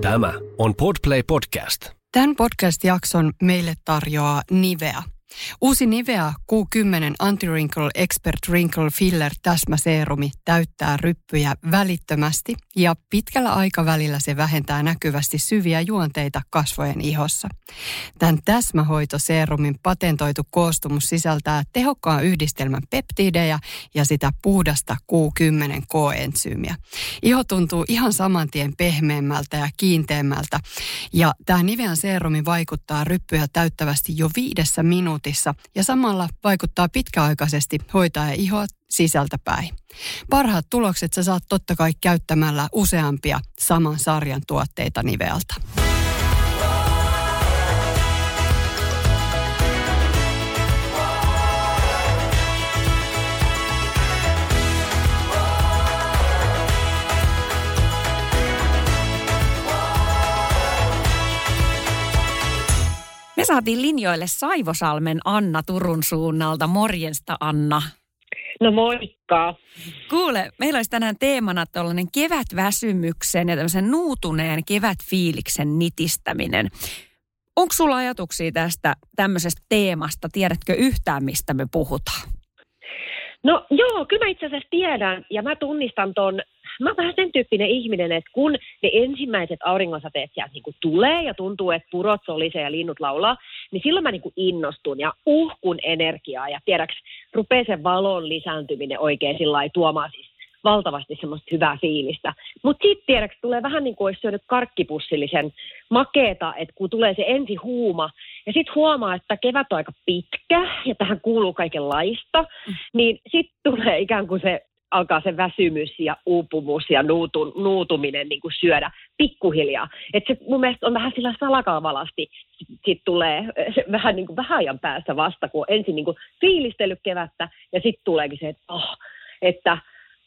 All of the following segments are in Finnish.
Tämä on Podplay Podcast. Tämän podcast-jakson meille tarjoaa Nivea – Uusi Nivea Q10 Anti-Wrinkle Expert Wrinkle Filler täsmäseerumi täyttää ryppyjä välittömästi ja pitkällä aikavälillä se vähentää näkyvästi syviä juonteita kasvojen ihossa. Tämän täsmähoitoseerumin patentoitu koostumus sisältää tehokkaan yhdistelmän peptidejä ja sitä puhdasta Q10 koensyymiä. Iho tuntuu ihan saman tien pehmeämmältä ja kiinteämmältä ja tämä Nivean seerumi vaikuttaa ryppyjä täyttävästi jo viidessä minuutissa minuutissa ja samalla vaikuttaa pitkäaikaisesti hoitaa ihoa sisältäpäin. Parhaat tulokset sä saat totta kai käyttämällä useampia saman sarjan tuotteita Nivealta. Saatiin linjoille Saivosalmen Anna Turun suunnalta. Morjesta Anna. No moikka. Kuule, meillä olisi tänään teemana tällainen kevätväsymyksen ja tämmöisen nuutuneen kevätfiiliksen nitistäminen. Onko sulla ajatuksia tästä tämmöisestä teemasta? Tiedätkö yhtään, mistä me puhutaan? No joo, kyllä mä itse asiassa tiedän ja mä tunnistan ton mä oon vähän sen tyyppinen ihminen, että kun ne ensimmäiset auringonsateet sieltä niin tulee ja tuntuu, että purot solisee ja linnut laulaa, niin silloin mä niin innostun ja uhkun energiaa ja tiedäks, rupeaa se valon lisääntyminen oikein sillä tuomaan siis valtavasti semmoista hyvää fiilistä. Mutta sitten tiedäks tulee vähän niin kuin olisi syönyt karkkipussillisen makeeta, että kun tulee se ensi huuma ja sitten huomaa, että kevät on aika pitkä ja tähän kuuluu kaikenlaista, mm. niin sitten tulee ikään kuin se alkaa se väsymys ja uupumus ja nuutu, nuutuminen niin kuin syödä pikkuhiljaa. Et se mun mielestä on vähän sillä salakavalasti sit tulee se vähän niin kuin vähän ajan päästä vasta, kun on ensin niin kuin fiilistellyt kevättä ja sitten tuleekin se, että, oh, että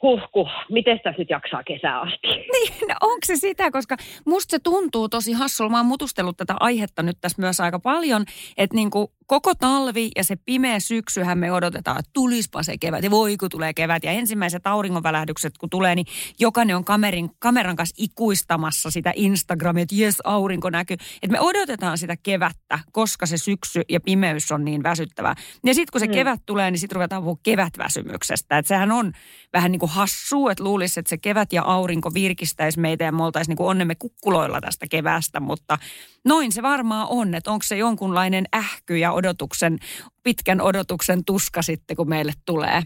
huhku, miten sitä sitten jaksaa kesää asti? Niin, no onko se sitä, koska musta se tuntuu tosi hassulla. Mä oon mutustellut tätä aihetta nyt tässä myös aika paljon, että niinku koko talvi ja se pimeä syksyhän me odotetaan, että tulispa se kevät ja voi kun tulee kevät. Ja ensimmäiset auringonvälähdykset kun tulee, niin jokainen on kamerin, kameran kanssa ikuistamassa sitä Instagramia, että jes aurinko näkyy. Että me odotetaan sitä kevättä, koska se syksy ja pimeys on niin väsyttävää. Ja sitten kun se mm. kevät tulee, niin sitten ruvetaan puhua kevätväsymyksestä. Että sehän on vähän niin kuin hassu, että luulisi, että se kevät ja aurinko virkistäisi meitä ja me oltaisiin niin kuin onnemme kukkuloilla tästä kevästä. Mutta noin se varmaan on, että onko se jonkunlainen ähky ja odotuksen, pitkän odotuksen tuska sitten, kun meille tulee.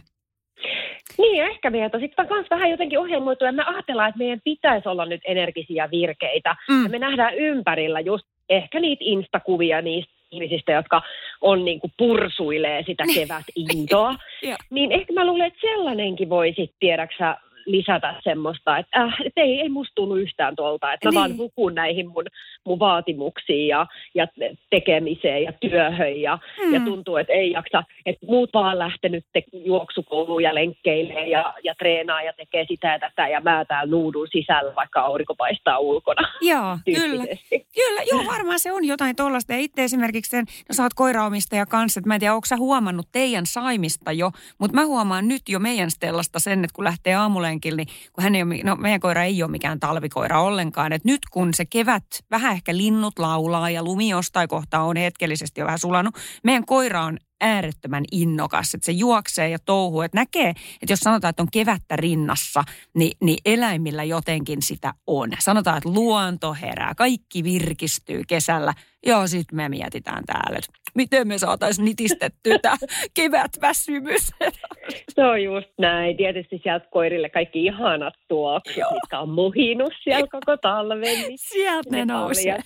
Niin, ehkä sitten on myös vähän jotenkin ohjelmoitu, ja me ajatellaan, että meidän pitäisi olla nyt energisiä virkeitä. Mm. Ja me nähdään ympärillä just ehkä niitä instakuvia niistä ihmisistä, jotka on niin kuin pursuilee sitä kevätintoa. niin ehkä mä luulen, että sellainenkin voi sitten, tiedäksä, lisätä semmoista, että, äh, että ei, ei musta tunnu yhtään tuolta, että niin. mä vaan niin. hukun näihin mun, mun vaatimuksiin ja, ja tekemiseen ja työhön ja, mm. ja tuntuu, että ei jaksa, että muut vaan lähtenyt te- juoksukouluun ja lenkkeilee ja, ja treenaa ja tekee sitä ja tätä ja mä täällä nuudun sisällä, vaikka aurinko paistaa ulkona. Joo, kyllä. Joo, varmaan se on jotain tuollaista. Ja itse esimerkiksi sen, no sä oot koiraomistaja kanssa, että mä en tiedä, onko sä huomannut teidän saimista jo, mutta mä huomaan nyt jo meidän Stellasta sen, että kun lähtee aamulla lenkillä, niin kun hän ei ole, no meidän koira ei ole mikään talvikoira ollenkaan. Et nyt kun se kevät, vähän ehkä linnut laulaa ja lumi jostain kohtaa on hetkellisesti jo vähän sulanut, meidän koira on äärettömän innokas, että se juoksee ja touhuu. Että näkee, että jos sanotaan, että on kevättä rinnassa, niin, niin eläimillä jotenkin sitä on. Sanotaan, että luonto herää, kaikki virkistyy kesällä. Joo, sitten me mietitään täällä, että miten me saataisiin nitistettyä tämä kevätväsymys. Se on just näin. Tietysti sieltä koirille kaikki ihanat tuokset, mitkä on muhinut siellä koko talven. Niin sieltä ne, ne nousee.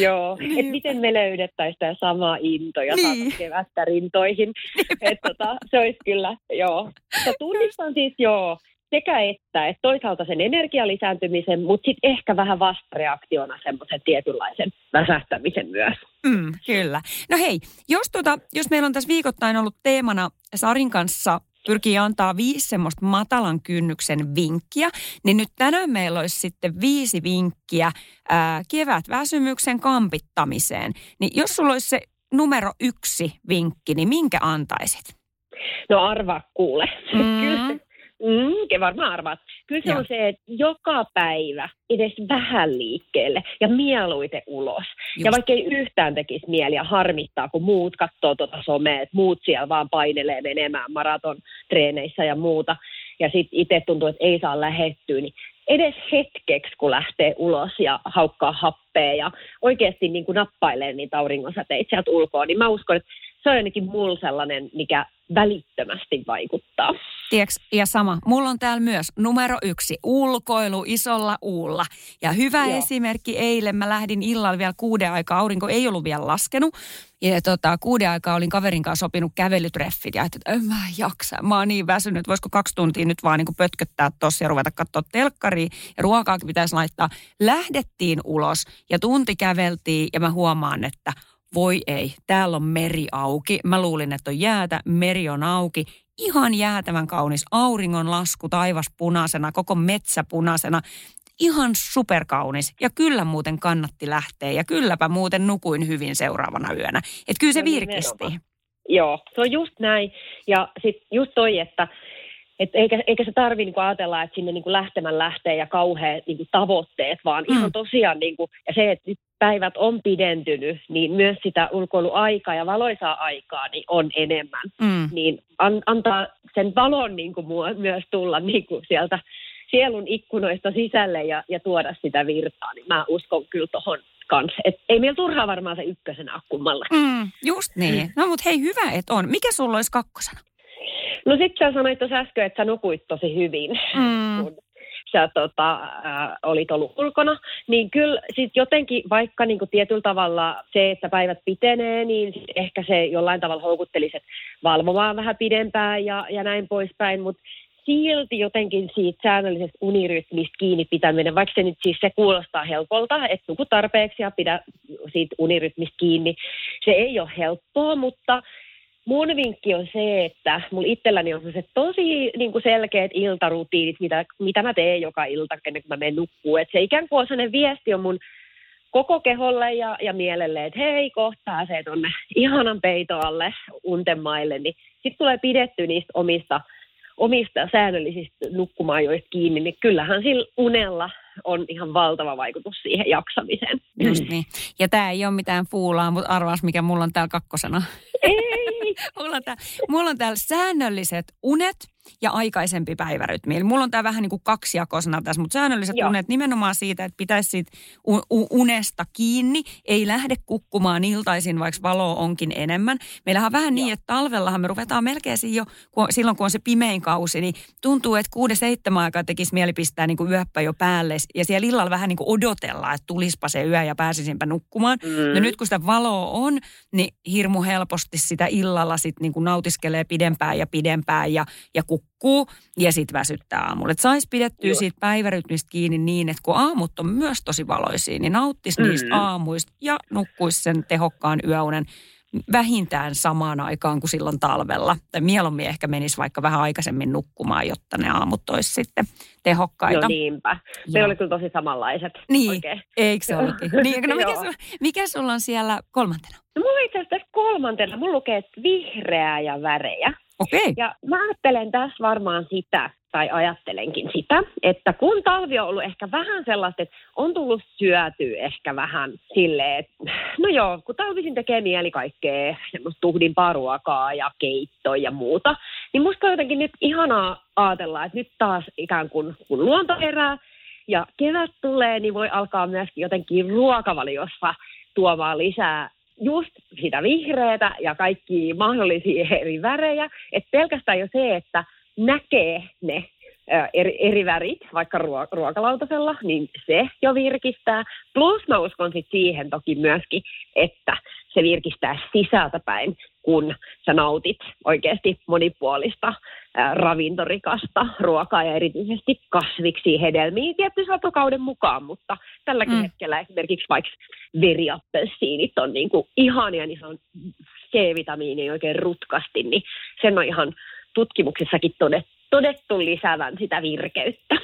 Joo. Niin. Et miten me löydettäisiin tämä sama into ja niin. kevättä rintoihin. Et tota, se olisi kyllä, joo. Mutta tunnistan siis, joo, sekä että, että toisaalta sen energialisääntymisen, mutta sitten ehkä vähän vastareaktiona semmoisen tietynlaisen väsähtämisen myös. Mm, kyllä. No hei, jos, tuota, jos meillä on tässä viikoittain ollut teemana Sarin kanssa pyrkii antaa viisi semmoista matalan kynnyksen vinkkiä, niin nyt tänään meillä olisi sitten viisi vinkkiä ää, kevätväsymyksen kampittamiseen. Niin jos sulla olisi se numero yksi vinkki, niin minkä antaisit? No arvaa kuule. Mm. Kyllä, Mm, varmaan arvaat. Kyllä se Joo. on se, että joka päivä edes vähän liikkeelle ja mieluiten ulos. Just. Ja vaikka ei yhtään tekisi mieli ja harmittaa, kun muut katsoo tuota somea, että muut siellä vaan painelee menemään maraton treeneissä ja muuta. Ja sitten itse tuntuu, että ei saa lähettyä, niin edes hetkeksi, kun lähtee ulos ja haukkaa happea ja oikeasti niin kuin nappailee niitä auringonsäteitä sieltä ulkoa, niin mä uskon, että se on ainakin mulla sellainen, mikä välittömästi vaikuttaa. Tiedätkö, ja sama, mulla on täällä myös numero yksi, ulkoilu isolla uulla. Ja hyvä Joo. esimerkki eilen, mä lähdin illalla vielä kuuden aikaa, aurinko ei ollut vielä laskenut. Ja tota, kuuden aikaa olin kaverin kanssa sopinut kävelytreffit ja ajattelin, että en mä jaksa, mä oon niin väsynyt, voisiko kaksi tuntia nyt vaan niin pötköttää tossa ja ruveta katsoa telkkaria ja ruokaakin pitäisi laittaa. Lähdettiin ulos ja tunti käveltiin ja mä huomaan, että voi ei, täällä on meri auki. Mä luulin, että on jäätä, meri on auki. Ihan jäätävän kaunis auringon lasku, taivas punaisena, koko metsä punaisena. Ihan superkaunis. Ja kyllä muuten kannatti lähteä ja kylläpä muuten nukuin hyvin seuraavana yönä. Että kyllä se No virkisti. nimenomaan. Joo, se on just näin. Ja sitten just toi, että et eikä, eikä se tarvi niinku ajatella, että sinne niinku lähtemän lähtee ja kauheat niinku tavoitteet, vaan Mm. mm. ihan tosiaan, niinku, ja se, että nyt päivät on pidentynyt, niin myös sitä ulkoiluaikaa ja valoisaa aikaa niin on enemmän. Mm. Niin an, antaa sen valon niinku mu- myös tulla niinku sieltä sielun ikkunoista sisälle ja, ja tuoda sitä virtaa, niin mä uskon kyllä tuohon kanssa. Et ei meillä turhaa varmaan se ykkösenä ole kummalle. Mm, just niin. No mutta hei, hyvä, että on. Mikä sulla olisi kakkosena? No sit sä sanoit tuossa äsken, että sä nukuit tosi hyvin, Mm. kun sä tota, äh, olit ollut ulkona. Niin kyllä sit jotenkin, vaikka niinku tietyllä tavalla se, että päivät pitenee, niin sit ehkä se jollain tavalla houkuttelisi, että valvomaan vähän pidempään ja, ja näin poispäin, mutta silti jotenkin siitä säännöllisestä unirytmistä kiinni pitäminen, vaikka se nyt siis se kuulostaa helpolta, että nuku tarpeeksi ja pidä siitä unirytmistä kiinni. Se ei ole helppoa, mutta mun vinkki on se, että mulla itselläni on se tosi niin kuin selkeät iltarutiinit, mitä, mitä mä teen joka ilta, ennen kuin mä menen nukkuun. Et se ikään kuin on sellainen viesti on mun koko keholle ja, ja mielelle, että hei, kohta pääsee tuonne ihanan peitoalle untemaille, niin sitten tulee pidetty niistä omista, omista säännöllisistä nukkumaajoista kiinni, niin kyllähän sillä unella on ihan valtava vaikutus siihen jaksamiseen. Just niin. Ja tämä ei ole mitään fuulaa, mutta arvaas mikä mulla on täällä kakkosena. Ei, mulla, on tää, mulla on täällä säännölliset unet ja aikaisempi päivärytmi. Eli mulla on tämä vähän niin kuin kaksijakosena tässä, mutta säännölliset Joo. unet nimenomaan siitä, että pitäisi siitä unesta kiinni. Ei lähde kukkumaan iltaisin, vaikka valoa onkin enemmän. Meillähän on vähän niin, että talvellahan me ruvetaan melkein siinä jo, kun, silloin kun on se pimein kausi, niin tuntuu, että kuuden seitsemän aikaa tekisi mieli pistää niin kuin yöppä jo päälle. Ja siellä illalla vähän niin kuin odotellaan, että tulispa se yö ja pääsisinpä nukkumaan. Mm. No nyt kun sitä valoa on, niin hirmu helposti sitä illalla sit niin kuin nautiskelee pidempään ja pidempään ja, ja kukkuu ja sitten väsyttää aamulla. Että saisi pidettyä Joo. siitä päivärytmistä kiinni niin, että kun aamut on myös tosi valoisia, niin nauttisi mm. niistä aamuista ja nukkuisi sen tehokkaan yöunen vähintään samaan aikaan kuin silloin talvella. Tai mieluummin ehkä menisi vaikka vähän aikaisemmin nukkumaan, jotta ne aamut olisi sitten tehokkaita. No niinpä. Se Joo. oli kyllä tosi samanlaiset. Niin, Oikein. eikö se ollutkin? Niin, no mikä, sulla, mikä sulla on siellä kolmantena? No mulla itse asiassa kolmantena, mulla lukee että vihreää ja värejä. Okei. Ja mä ajattelen tässä varmaan sitä, tai ajattelenkin sitä, että kun talvi on ollut ehkä vähän sellaista, että on tullut syötyä ehkä vähän silleen, että no joo, kun talvisin tekee mieli kaikkea semmoista tuhdimpaa ruokaa ja keittoa ja muuta, niin musta on jotenkin nyt ihanaa ajatella, että nyt taas ikään kuin kun luonto herää ja kevät tulee, niin voi alkaa myöskin jotenkin ruokavaliossa tuomaan lisää just sitä vihreätä ja kaikki mahdollisia eri värejä. Että pelkästään jo se, että näkee ne eri, eri värit, vaikka ruo- ruokalautasella, niin se jo virkistää. Plus mä uskon sit siihen toki myöskin, että se virkistää sisältäpäin, kun sä nautit oikeasti monipuolista ää, ravintorikasta ruokaa ja erityisesti kasviksi hedelmiä tietty satokauden mukaan, mutta tälläkin Mm. mm. hetkellä esimerkiksi vaikka veriappelsiinit on niin kuin ihania, niin se on C-vitamiini oikein rutkasti, niin sen on ihan tutkimuksissakin todettu, todettu lisäävän sitä virkeyttä.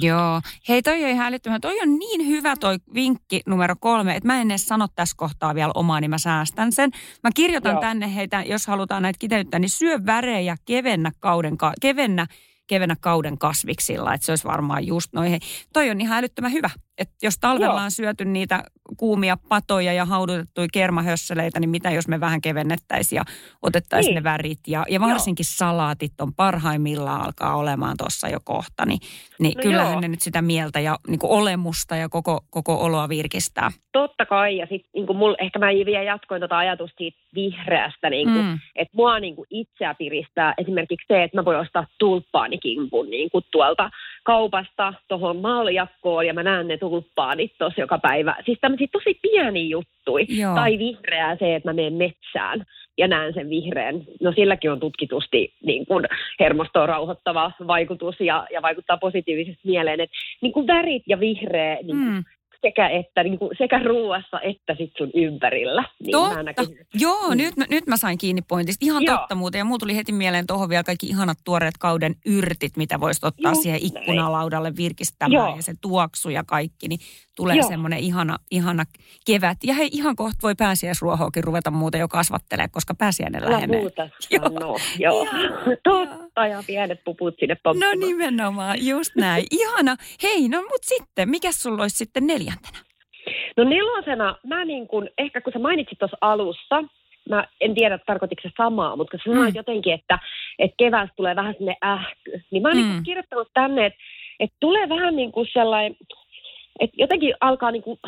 Joo. Hei, toi on ihan älyttömän. Toi on niin hyvä toi vinkki numero kolme, että mä en edes sano tässä kohtaa vielä omaa, niin mä säästän sen. Mä kirjoitan Joo. tänne heitä, jos halutaan näitä kiteyttää, niin syö värejä, kevennä kauden, ka- kevennä kevenä kauden kasviksilla. Että se olisi varmaan just noihin. Toi on ihan älyttömän hyvä. Että jos talvella Joo. on syöty niitä kuumia patoja ja haudutettuja kermahösseleitä, niin mitä jos me vähän kevennettäisiin ja otettaisiin Niin. ne värit. Ja, ja varsinkin salaatit on parhaimmillaan alkaa olemaan tuossa jo kohta. Niin, niin No kyllähän joo. ne nyt sitä mieltä ja niin kuin olemusta ja koko, koko oloa virkistää. Totta kai, ja sitten niin mul, ehkä mä vielä jatkoin tota ajatusta siitä vihreästä, niin kuin, Mm. että mua niin kuin itseä piristää esimerkiksi se, että mä voin ostaa tulppaanikimpun niin kuin tuolta kaupasta tuohon maljakkoon, ja mä näen ne tulppaanit tuossa joka päivä. Siis tämmöisiä tosi pieniä juttuja. Joo. Tai vihreää se, että mä menen metsään ja näen sen vihreän. No silläkin on tutkitusti niin kuin hermostoa rauhoittava vaikutus ja, ja vaikuttaa positiivisesti mieleen. Että niin kuin värit ja vihreä niin Mm. Sekä, että, niin kuin, sekä ruuassa että sit sun ympärillä. Niin Totta. mä näkisin, että- Joo, Mm. nyt, mä- nyt mä sain kiinni pointista. Ihan Joo. totta muuten. Ja mulla tuli heti mieleen tuohon vielä kaikki ihanat tuoreet kauden yrtit, mitä voisit ottaa Just siihen ikkunalaudalle virkistämään. Joo. Ja se tuoksu ja kaikki, niin tulee Joo. semmoinen ihana, ihana kevät. Ja hei, ihan kohta voi pääsiäisruohoakin ruveta muuten jo kasvattelee, koska pääsiäinen Älä lähenee. muuta Joo. sanoa. Joo. Joo. Totta, ja pienet puput sinne No pomppimaan. nimenomaan, just näin. Ihana. Hei, no mut sitten, mikä sulla olisi sitten neljäntenä? No nelosena, mä niin kuin, ehkä kun sä mainitsit tuossa alussa, mä en tiedä tarkoitiko se samaa, mutta kun sä sanoit Mm. jotenkin, että, että keväästä tulee vähän sinne ähky, niin mä oon Mm. niin kirjoittanut tänne, että, että tulee vähän niin kuin sellainen, että jotenkin alkaa niin kuin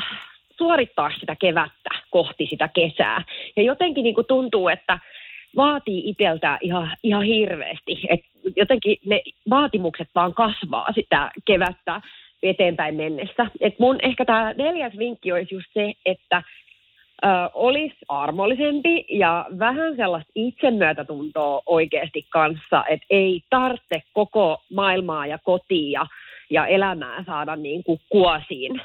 suorittaa sitä kevättä kohti sitä kesää. Ja jotenkin niin kuin tuntuu, että vaatii itseltä ihan, ihan hirveästi. Et jotenkin ne vaatimukset vaan kasvaa sitä kevättä eteenpäin mennessä. Et mun ehkä tämä neljäs vinkki olisi just se, että olisi armollisempi ja vähän sellaista itsemyötätuntoa oikeasti kanssa, että ei tarvitse koko maailmaa ja kotia ja elämää saada niin kuin kuosiin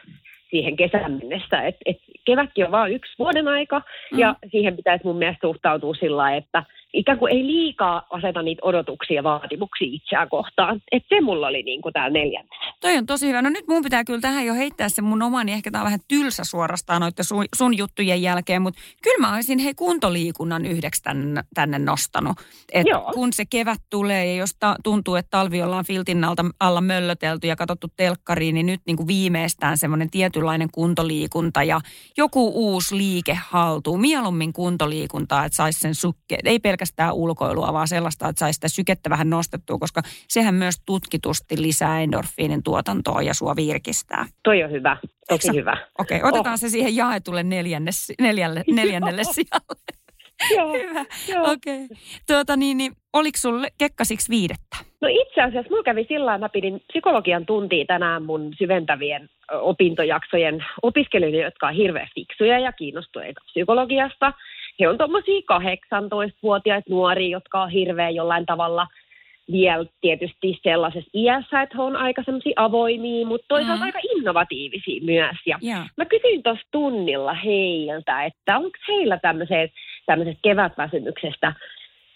siihen kesän mennessä. Et, et kevätkin on vain yksi vuoden aika ja siihen pitäisi mun mielestä suhtautua sillä lailla, että ikään kuin ei liikaa aseta niitä odotuksia ja vaatimuksia itseään kohtaan. Et se mulla oli niin kuin täällä neljäntenä. Toi on tosi hyvä. No nyt mun pitää kyllä tähän jo heittää se mun oma, niin ehkä tää on vähän tylsä suorastaan noiden sun, sun juttujen jälkeen, mutta kyllä mä olisin hei kuntoliikunnan yhdeksi tänne, tänne nostanut. Et Joo. kun se kevät tulee ja jos ta, tuntuu, että talvi ollaan filtin alta, alla möllötelty ja katsottu telkkariin, niin nyt niin kuin viimeistään semmoinen tietynlainen kuntoliikunta ja joku uusi liike haltuun. Mieluummin kuntoliikuntaa, että saisi sen sukke, ei pelkästään ulkoilua, vaan sellaista, että saisi sitä sykettä vähän nostettua, koska sehän myös tutkitusti lisää endorfiinin tuotantoa ja sua virkistää. Toi on hyvä, tosi Eikö hyvä. Okei, otetaan se siihen jaetulle neljänne, neljälle, neljännelle sijalle. Joo. Hyvä, okei. Tuota niin, niin oliko sulle kekkasiksi viidettä? No itse asiassa mulla kävi sillä mä pidin psykologian tuntia tänään mun syventävien opintojaksojen opiskelijoille, jotka on hirveän fiksuja ja kiinnostuneita psykologiasta. He on tuommoisia 18-vuotiaita nuoria, jotka on hirveän jollain tavalla vielä tietysti sellaisessa iässä, että he on aika semmoisia avoimia, mutta toisaalta Mm. aika innovatiivisia myös. Ja Joo. Mä kysyin tuossa tunnilla heiltä, että onko heillä tämmöisestä kevätväsymyksestä,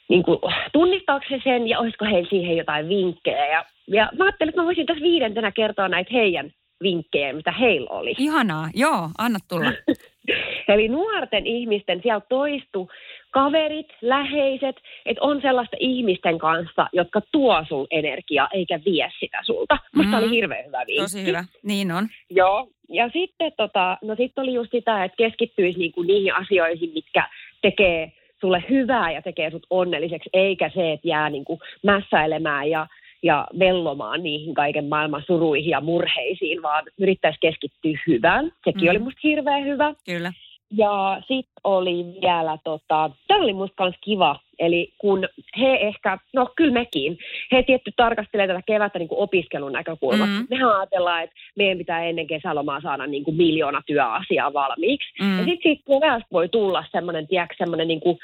niin kuin, tunnistaako he sen ja olisiko heillä siihen jotain vinkkejä. Ja, ja mä ajattelin, että mä voisin tässä viidentenä kertoa näitä heidän vinkkejä, mitä heillä oli. Ihanaa, joo, anna tulla. Eli nuorten ihmisten siellä toistu kaverit, läheiset, että on sellaista ihmisten kanssa, jotka tuo sul energiaa eikä vie sitä sulta. Musta Mm. oli hirveän hyvä vinkki. Tosi hyvä, niin on. Joo, ja sitten tota, no sit oli just sitä, että keskittyisi niinku niihin asioihin, mitkä tekee sulle hyvää ja tekee sut onnelliseksi, eikä se, että jää niinku mässäilemään ja, ja vellomaan niihin kaiken maailman suruihin ja murheisiin, vaan yrittäisi keskittyä hyvään. Sekin Mm. oli musta hirveän hyvä. Kyllä. Ja sitten oli vielä, tota, tämä oli musta kans kiva, eli kun he ehkä, no kyllä mekin, he tietty tarkastelee tätä kevättä niin kuin opiskelun näkökulmasta. Mm. Mm. Mehän ajatellaan, että meidän pitää ennen kesälomaa saada niin kuin miljoona työasiaa valmiiksi. Mm. Mm. Ja sitten siitä keväästä voi tulla semmoinen, tiedätkö, semmoinen niin kuin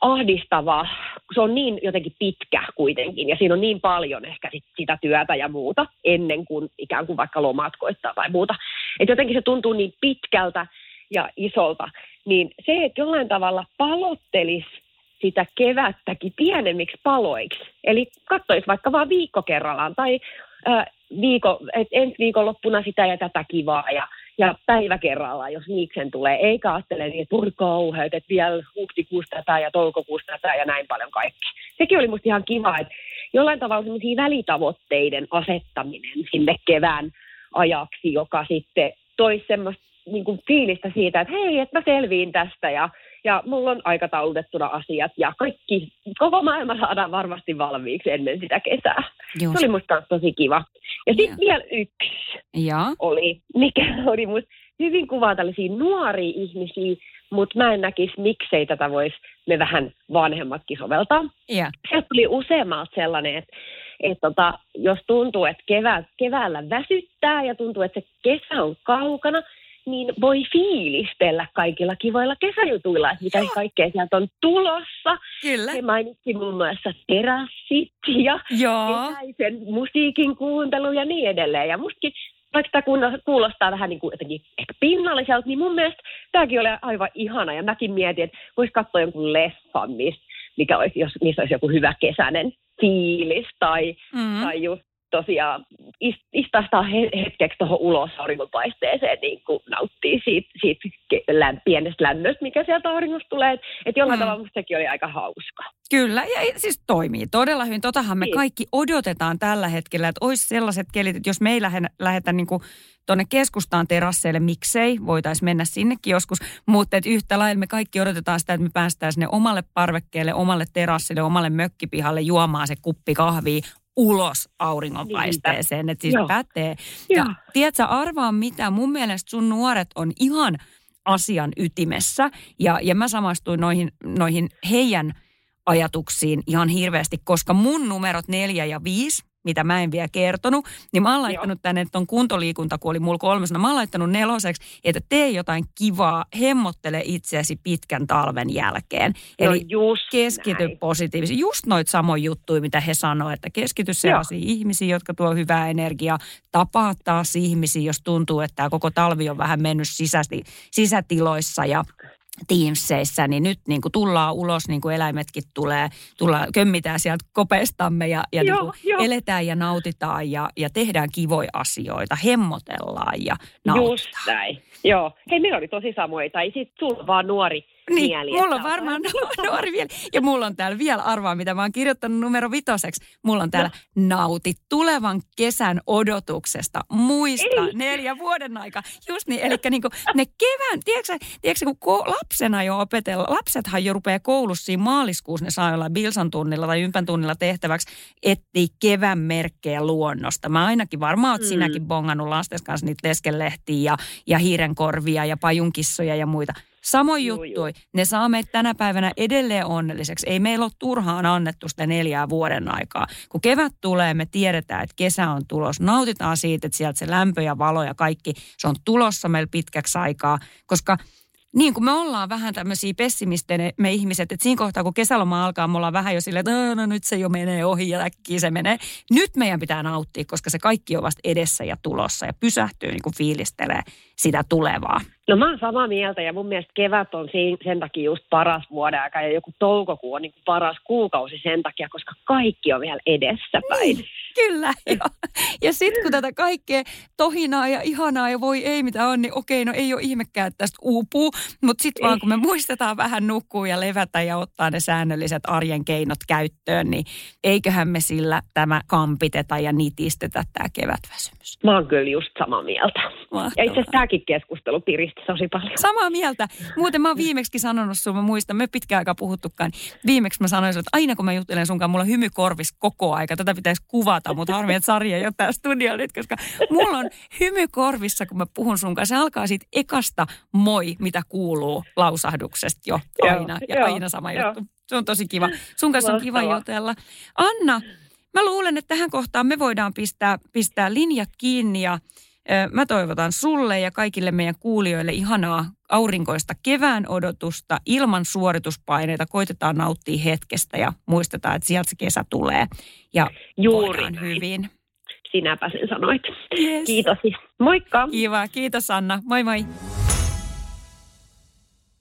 ahdistava, se on niin jotenkin pitkä kuitenkin, ja siinä on niin paljon ehkä sit sitä työtä ja muuta, ennen kuin ikään kuin vaikka lomat koittaa tai muuta. Että jotenkin se tuntuu niin pitkältä ja isolta, niin se, että jollain tavalla palottelisi sitä kevättäkin pienemmiksi paloiksi. Eli katsoisi vaikka vaan viikko kerrallaan tai äh, viikko, et ensi viikonloppuna sitä ja tätä kivaa ja, ja päivä kerrallaan, jos niiksen tulee. Eikä ajattele niin, että voi kauheat, että vielä huhtikuussa tätä ja toukokuussa tätä ja näin paljon kaikkea. Sekin oli musta ihan kiva, että, jollain tavalla semmoisia välitavoitteiden asettaminen sinne kevään ajaksi, joka sitten toisi semmoista niin kuin fiilistä siitä, että hei, että mä selviin tästä ja, ja mulla on aikataulutettuna asiat ja kaikki, koko maailma saadaan varmasti valmiiksi ennen sitä kesää. Just. Se oli musta tosi kiva. Ja sitten vielä yksi ja. oli, mikä oli musta hyvin kuvaa tällaisia nuoria ihmisiä, mutta mä en näkisi, miksei tätä voisi me vähän vanhemmatkin soveltaa. Yeah. Sieltä tuli useammalta sellainen, että, että tota, jos tuntuu, että kevää, keväällä väsyttää ja tuntuu, että se kesä on kaukana, niin voi fiilistellä kaikilla kivoilla kesäjutuilla, että mitä kaikkea sieltä on tulossa. Kyllä. Se mainitsi muun muassa terassit ja Joo. kesäisen musiikin kuuntelu ja niin edelleen. Ja mustakin vaikka tämä kuulostaa vähän niin kuin jotenkin ehkä pinnalliselta, niin mun mielestä tämäkin oli aivan ihana. Ja mäkin mietin, että voisi katsoa jonkun leffan, mikä olisi, jos missä olisi joku hyvä kesäinen fiilis tai, mm. tai just tosiaan istahtaa hetkeksi tuohon ulos auringonpaisteeseen, niin kuin nauttii siitä, siitä lä- pienestä lämmöstä, mikä sieltä auringosta tulee. Että et jollain mm. tavalla musta sekin oli aika hauska. Kyllä, ja siis toimii todella hyvin. Totahan me niin. kaikki odotetaan tällä hetkellä, että olisi sellaiset kelit, että jos me ei lähdetä niin kuin tuonne keskustaan terasseille, miksei, voitaisiin mennä sinnekin joskus, mutta että yhtä lailla me kaikki odotetaan sitä, että me päästään sinne omalle parvekkeelle, omalle terassille, omalle mökkipihalle juomaan se kuppi kahvia ulos auringonpaisteeseen. Että siis Joo. pätee. Ja, ja tiedätkö, arvaa mitä, mun mielestä sun nuoret on ihan asian ytimessä. Ja, ja mä samastuin noihin, noihin heidän ajatuksiin ihan hirveästi, koska mun numerot neljä ja viisi, mitä mä en vielä kertonut, niin mä oon laittanut Joo. tänne tuon kuntoliikunta, kun oli mulla kolmesena, mä oon laittanut neloseksi, että tee jotain kivaa, hemmottele itseäsi pitkän talven jälkeen. No Eli just keskity positiivisesti. Just noita samoja juttuja, mitä he sanoivat, että keskity sellaisiin ihmisiin, jotka tuo hyvää energiaa. Tapaa taas ihmisiä, jos tuntuu, että tämä koko talvi on vähän mennyt sisästi, sisätiloissa ja Teamseissä, niin nyt niin kuin tullaan ulos, niin kuin eläimetkin tulee, tullaan, kömmitään sieltä kopestamme ja, ja joo, niin kuin eletään ja nautitaan ja, ja tehdään kivoja asioita, hemmotellaan ja nautitaan. Just näin, joo. Hei, meillä oli tosi samoja, tai sitten sulla vaan nuori niin, mieli. Mulla on varmaan nuori vielä. Ja mulla on täällä vielä arvaa, mitä mä oon kirjoittanut numero vitoseksi. Mulla on täällä no. nauti tulevan kesän odotuksesta. Muista Ei. neljä vuoden aika. Just niin, eli niin ne kevään, tiedätkö, tiedätkö kun lapsena jo opetella, lapsethan jo rupeaa koulussa siinä maaliskuussa, ne saa jollain Bilsan tunnilla tai ympän tunnilla tehtäväksi, etsiä kevään merkkejä luonnosta. Mä ainakin varmaan oot mm. sinäkin bongannut lasten kanssa niitä leskelehtiä ja, ja hiirenkorvia ja pajunkissoja ja muita Samoin juttu. Ne saa meitä tänä päivänä edelleen onnelliseksi. Ei meillä ole turhaan annettu sitä neljää vuoden aikaa. Kun kevät tulee, me tiedetään, että kesä on tulos. Nautitaan siitä, että sieltä se lämpö ja valo ja kaikki, se on tulossa meillä pitkäksi aikaa. Koska niin kuin me ollaan vähän tämmöisiä pessimistejä me ihmiset, että siinä kohtaa kun kesäloma alkaa, me ollaan vähän jo silleen, että no nyt se jo menee ohi ja äkkiä se menee. Nyt meidän pitää nauttia, koska se kaikki on vasta edessä ja tulossa ja pysähtyy niin kuin fiilistelee sitä tulevaa. No mä oon samaa mieltä ja mun mielestä kevät on sen takia just paras vuoden aika ja joku toukokuu on niin kuin paras kuukausi sen takia, koska kaikki on vielä edessäpäin. Niin, kyllä, jo. Ja sitten kun tätä kaikkea tohinaa ja ihanaa ja voi ei mitä on, niin okei, no ei ole ihmekään, että tästä uupuu. Mutta sitten vaan kun me muistetaan vähän nukkua ja levätä ja ottaa ne säännölliset arjen keinot käyttöön, niin eiköhän me sillä tämä kampiteta ja nitistetä tämä kevätväsymys. Mä oon kyllä just samaa mieltä. Mahtavaa. Ja itse asiassa tämäkin keskustelu piristi tosi paljon. Samaa mieltä. Muuten mä oon viimeksi sanonut sun, mä muistan, me pitkään aikaa puhuttukaan. Viimeksi mä sanoin, että aina kun mä juttelen sunkaan, mulla on hymy korvis koko aika. Tätä pitäisi kuvata, mutta harmi, että Sarja ei ole täällä studiolla nyt, koska mulla on hymy korvissa, kun mä puhun sunkaan. Se alkaa siitä ekasta moi, mitä kuuluu lausahduksesta jo aina. Ja joo, aina sama joo. juttu. Se on tosi kiva. Sun kanssa on kiva jutella. Anna, mä luulen, että tähän kohtaan me voidaan pistää, pistää linjat kiinni ja Mä toivotan sulle ja kaikille meidän kuulijoille ihanaa aurinkoista kevään odotusta ilman suorituspaineita. Koitetaan nauttia hetkestä ja muistetaan, että sieltä se kesä tulee. Ja Juuri hyvin. Sinäpä sen sanoit. Yes. Kiitos. Moikka. Kiva. Kiitos Anna. Moi moi.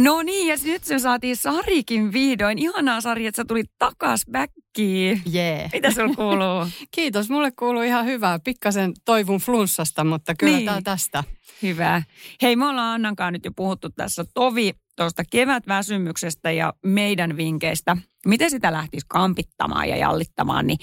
No niin, ja nyt me saatiin Sarikin vihdoin. Ihanaa Sari, että sä tulit takas backiin. Jee. Mitä sulla kuuluu? Kiitos, mulle kuuluu ihan hyvää. Pikkasen toivun flunssasta, mutta kyllä Niin. tää tästä. Hyvä. Hei, me ollaan Annankaan nyt jo puhuttu tässä tovi tuosta kevätväsymyksestä ja meidän vinkkeistä. Miten sitä lähtisi kampittamaan ja jallittamaan, niin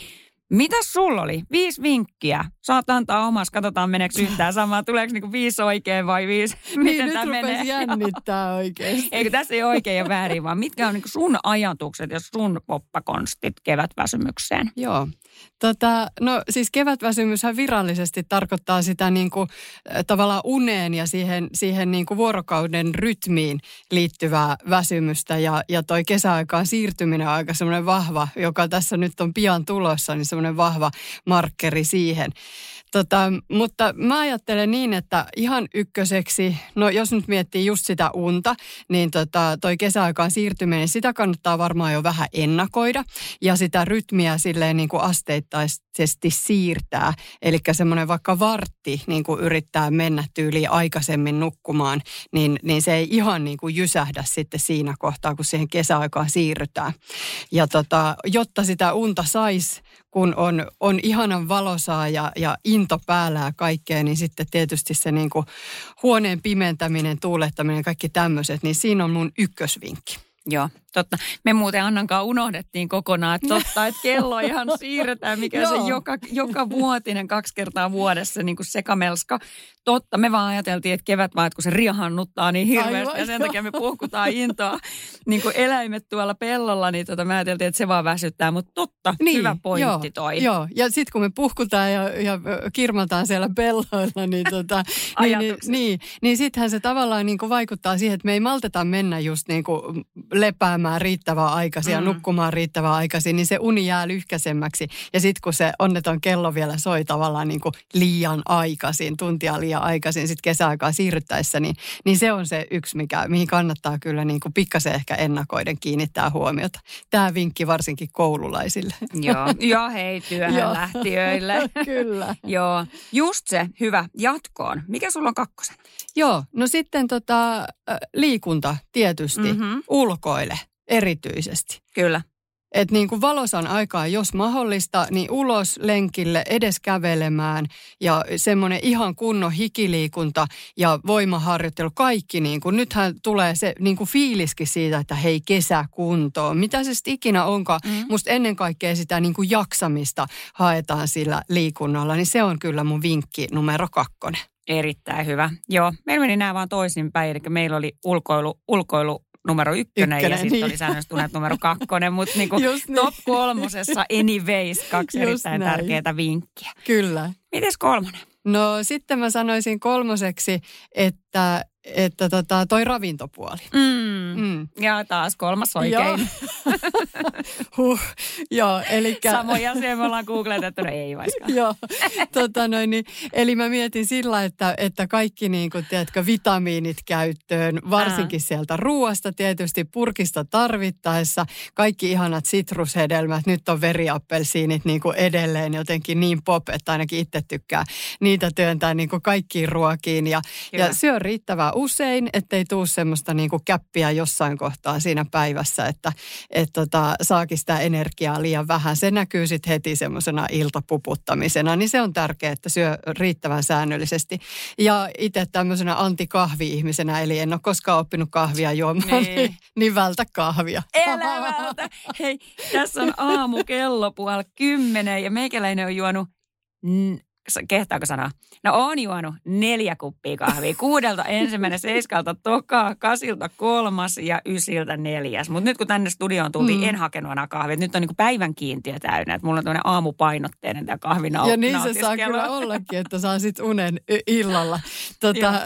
mitä sulla oli? Viisi vinkkiä. Saat antaa omas, katsotaan meneekö yhtään samaa. Tuleeko niinku viisi oikein vai viisi? Miten niin, nyt tää rupesi menee? jännittää oikeasti. Eikö tässä ei oikein ja väärin, vaan mitkä on niinku sun ajatukset ja sun poppakonstit kevätväsymykseen? Joo. Tota, no siis kevätväsymyshän virallisesti tarkoittaa sitä niin kuin, äh, tavallaan uneen ja siihen, siihen niin kuin vuorokauden rytmiin liittyvää väsymystä. Ja, ja toi kesäaikaan siirtyminen on aika semmoinen vahva, joka tässä nyt on pian tulossa, niin semmoinen vahva markkeri siihen. Tota, mutta mä ajattelen niin, että ihan ykköseksi, no jos nyt miettii just sitä unta, niin tota, toi kesäaikaan siirtyminen, sitä kannattaa varmaan jo vähän ennakoida. Ja sitä rytmiä silleen niin kuin asteittaisesti siirtää. Eli semmoinen vaikka vartti niin kuin yrittää mennä tyyliin aikaisemmin nukkumaan, niin, niin se ei ihan niin kuin jysähdä sitten siinä kohtaa, kun siihen kesäaikaan siirrytään. Ja tota, jotta sitä unta saisi, kun on, on ihanan valosaa ja, ja into päällä ja kaikkea, niin sitten tietysti se niin kuin huoneen pimentäminen, tuulettaminen, kaikki tämmöiset, niin siinä on mun ykkösvinkki. Joo, totta. Me muuten Annankaan unohdettiin kokonaan, että totta, että kello ihan siirretään, mikä se joka, joka vuotinen kaksi kertaa vuodessa niin kuin sekamelska. Totta, me vaan ajateltiin, että kevät vaan, että kun se riahannuttaa niin hirveästi Aivan, ja sen joo. takia me puhkutaan intoa niin kuin eläimet tuolla pellolla, niin tota, me ajateltiin, että se vaan väsyttää, mutta totta, hyvä pointti joo, toi. Joo, ja sitten kun me puhkutaan ja, ja kirmataan siellä pelloilla, niin, tota, niin, niin, niin, niin sittenhän se tavallaan niin kuin vaikuttaa siihen, että me ei malteta mennä just niin kuin lepäämään riittävän aikaisin ja Mm. nukkumaan riittävän aikaisin, niin se uni jää lyhkäisemmäksi. Ja sitten kun se onneton kello vielä soi tavallaan niin kuin liian aikaisin, tuntia liian aikaisin sitten kesäaikaa siirryttäessä, niin, niin se on se yksi, mikä, mihin kannattaa kyllä niin kuin pikkasen ehkä ennakoiden kiinnittää huomiota. Tämä vinkki varsinkin koululaisille. Joo, ja hei työhön lähtiöille. Kyllä. Joo, just se, hyvä, jatkoon. Mikä sulla on kakkosen? Joo, no sitten tota, liikunta tietysti, Mhm. mm-hmm. Ulkoile erityisesti. Kyllä. Et niin kuin valosan aikaa, jos mahdollista, niin ulos lenkille, edes kävelemään ja semmoinen ihan kunnon hikiliikunta ja voimaharjoittelu, kaikki niin kuin, nythän tulee se niin kuin fiiliskin siitä, että hei kesäkuntoon. Mitä se sitten ikinä onkaan, Mm. mm. musta ennen kaikkea sitä niin kuin jaksamista haetaan sillä liikunnalla, niin se on kyllä mun vinkki numero kakkonen. Erittäin hyvä. Joo, meillä meni nämä vaan toisinpäin. Eli meillä oli ulkoilu, ulkoilu numero ykkönen, ja Ykkönen, sitten niin. oli säännöllisesti tunnet numero kakkonen. Mutta niinku Just niin. top kolmosessa anyways kaksi Just erittäin näin. tärkeää vinkkiä. Kyllä. Mites kolmonen? No sitten mä sanoisin kolmoseksi, että, että tota, toi ravintopuoli. Mm. Mm. Ja taas kolmas Joo. oikein. Huh. Joo, eli... Samoja asioita me ollaan googletettu, no ei vaikka. Joo, tota noin, niin, eli mä mietin sillä, että, että kaikki niin kuin, tiedätkö, vitamiinit käyttöön, varsinkin sieltä ruoasta tietysti, purkista tarvittaessa, kaikki ihanat sitrushedelmät, nyt on veriappelsiinit niin kuin edelleen jotenkin niin pop, että ainakin itse tykkää niitä työntää niin kuin kaikkiin ruokiin ja, Kyllä. ja syö riittävän usein, ettei tuu semmoista niin kuin käppiä jossain kohtaa siinä päivässä, että et tota, saakin sitä energiaa liian vähän. Se näkyy sitten heti semmoisena iltapuputtamisena, niin se on tärkeää, että syö riittävän säännöllisesti. Ja itse tämmöisenä antikahvi-ihmisenä, eli en ole koskaan oppinut kahvia juomaan, Niin. niin, niin vältä kahvia. Elävältä. Hei, tässä on aamukello puoli kymmenen ja meikäläinen on juonut, kehtaako sanoa? No on juonut neljä kuppia kahvia. Kuudelta ensimmäinen, seiskalta toka, kasilta kolmas ja ysiltä neljäs. Mutta nyt kun tänne studioon tultiin, mm. En hakenut enää kahvia. Nyt on niinku päivän kiintiö täynnä. Että mulla on tämmöinen aamupainotteinen tämä kahvinau- Ja niin se saa kyllä ollakin, että saa sitten unen illalla. Tota,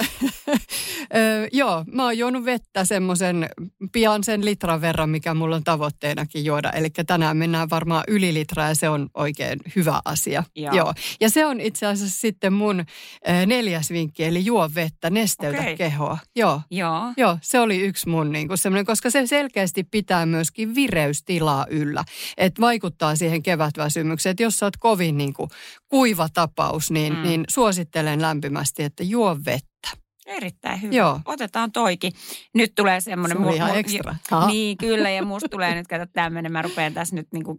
joo, mä oon juonut vettä semmoisen pian sen litran verran, mikä mulla on tavoitteenakin juoda. Eli tänään mennään varmaan yli litraa ja se on oikein hyvä asia. Joo. Joo. Ja se on itse asiassa sitten mun neljäs vinkki, eli juo vettä, nesteytä Okei. kehoa. Joo. Joo. Joo, se oli yksi mun niin kuin semmoinen, koska se selkeästi pitää myöskin vireystilaa yllä. Että vaikuttaa siihen kevätväsymykseen. Että jos sä oot kovin niin kuin kuiva tapaus, niin, Mm. niin suosittelen lämpimästi, että juo vettä. Erittäin hyvä. Joo. Otetaan toikin. Nyt tulee semmoinen... Se oli ihan ekstra. Ha? Niin, kyllä. Ja musta tulee nyt, kato tämmöinen, mä rupean tässä nyt niinku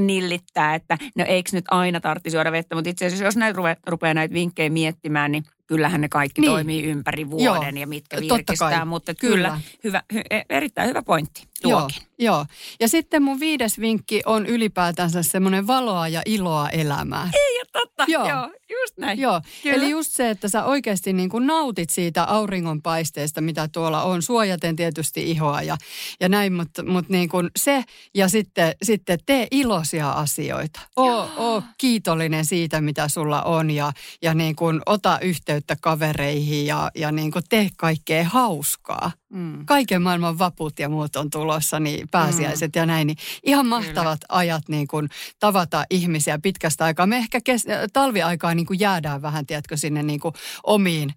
nillittää, että no eikö nyt aina tarvitsisi juoda vettä, mutta itse asiassa jos näitä rupe, rupeaa näitä vinkkejä miettimään, niin kyllähän ne kaikki niin. Toimii ympäri vuoden Joo, ja mitkä virkistää, mutta kyllä, Kyllä. hyvä, hy, e- erittäin hyvä pointti tuokin. joo. Ja sitten mun viides vinkki on ylipäätänsä semmoinen valoa ja iloa elämään. Ei totta, joo, Joo. just näin. Joo, Kyllä. eli just se, että sä oikeasti niin kuin nautit siitä auringonpaisteesta, mitä tuolla on, suojaten tietysti ihoa ja, ja näin, mutta mut niin kuin se ja sitten, sitten tee iloisia asioita. Oo, oo kiitollinen siitä, mitä sulla on ja, ja niin kuin ota yhteyttä kavereihin ja, ja niin kuin tee kaikkea hauskaa. Mm. Kaiken maailman vaput ja muut on tulossa, niin pääsiäiset ja näin. Niin ihan mahtavat ajat niin kuin tavata ihmisiä pitkästä aikaa. Me ehkä kes- talviaikaa niin kuin jäädään vähän, tiedätkö, sinne niin kuin omiin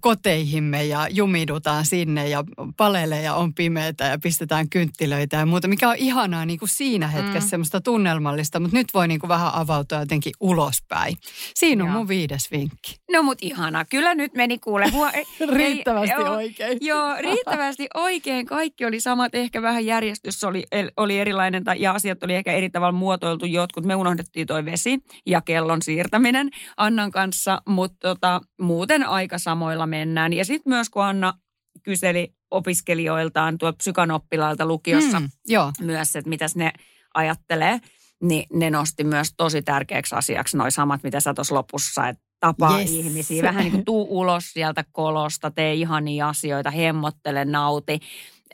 koteihimme ja jumidutaan sinne ja paleleja on pimeitä ja pistetään kynttilöitä ja muuta, mikä on ihanaa niin kuin siinä hetkessä Mm. semmoista tunnelmallista, mutta nyt voi niin kuin vähän avautua jotenkin ulospäin. Siinä on Joo. mun viides vinkki. No mut ihanaa. Kyllä nyt meni kuule. Huo, Riittävästi ei- joo, oikein. Joo, riittävästi oikein. Kaikki oli samat. Ehkä vähän järjestys oli, oli erilainen tai, ja asiat oli ehkä eri tavalla muotoiltu jotkut. Me unohdettiin toi vesi ja kellon siirtäminen Annan kanssa, mutta tota, muuten aika samoilla mennään. Ja sitten myös kun Anna kyseli opiskelijoiltaan tuolta psykanoppilailta lukiossa mm. Joo. myös, että mitäs ne ajattelee, niin ne nosti myös tosi tärkeäksi asiaksi noi samat, mitä sä tuossa lopussa, että tapaa Yes. ihmisiä. Vähän niin kuin tuu ulos sieltä kolosta, tee ihania asioita, hemmottele, nauti.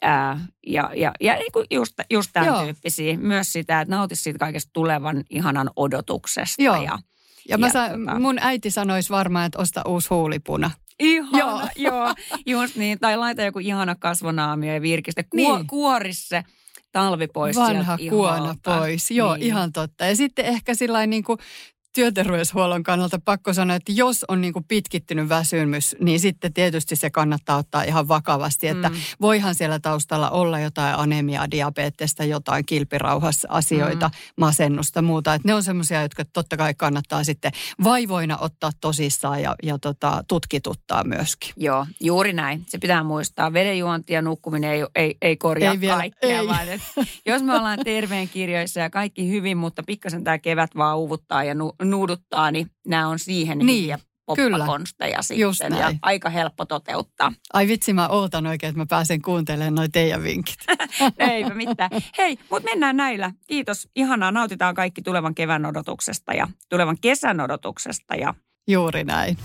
Ää, ja ja, ja niin kuin just, just tämän Joo. tyyppisiä. Myös sitä, että nauti siitä kaikesta tulevan ihanan odotuksesta. Joo. Ja, Ja, mä Ja sa- tota- mun äiti sanoisi varmaan, että osta uusi huulipuna. Ihana, joo. Joo. Just niin. Tai laita joku ihana kasvonaamio ja virkistä. Kuo, Niin. Kuori se talvi pois Vanha kuona pois. Joo, Niin. ihan totta. Ja sitten ehkä sillä niin kuin työterveyshuollon kannalta pakko sanoa, että jos on niin kuin pitkittynyt väsymys, niin sitten tietysti se kannattaa ottaa ihan vakavasti. Että Mm. voihan siellä taustalla olla jotain anemiaa, diabetesta, jotain kilpirauhassa asioita, Mm. masennusta, muuta. Että ne on semmoisia, jotka totta kai kannattaa sitten vaivoina ottaa tosissaan ja, ja tota, tutkituttaa myöskin. Joo, juuri näin. Se pitää muistaa. Vedenjuonti ja nukkuminen ei, ei, ei korjaa Ei vielä, kaikkea, ei. vaan et, jos me ollaan terveen kirjoissa ja kaikki hyvin, mutta pikkasen tämä kevät vaan uuvuttaa ja nu, nuuduttaa, niin nämä on siihen Niin, hyviä poppakonsteja sitten ja aika helppo toteuttaa. Ai vitsi, mä ootan oikein, että mä pääsen kuuntelemaan noi teidän vinkit. Eipä mitään. Hei, mutta mennään näillä. Kiitos. Ihanaa. Nautitaan kaikki tulevan kevään odotuksesta ja tulevan kesän odotuksesta ja Juuri näin.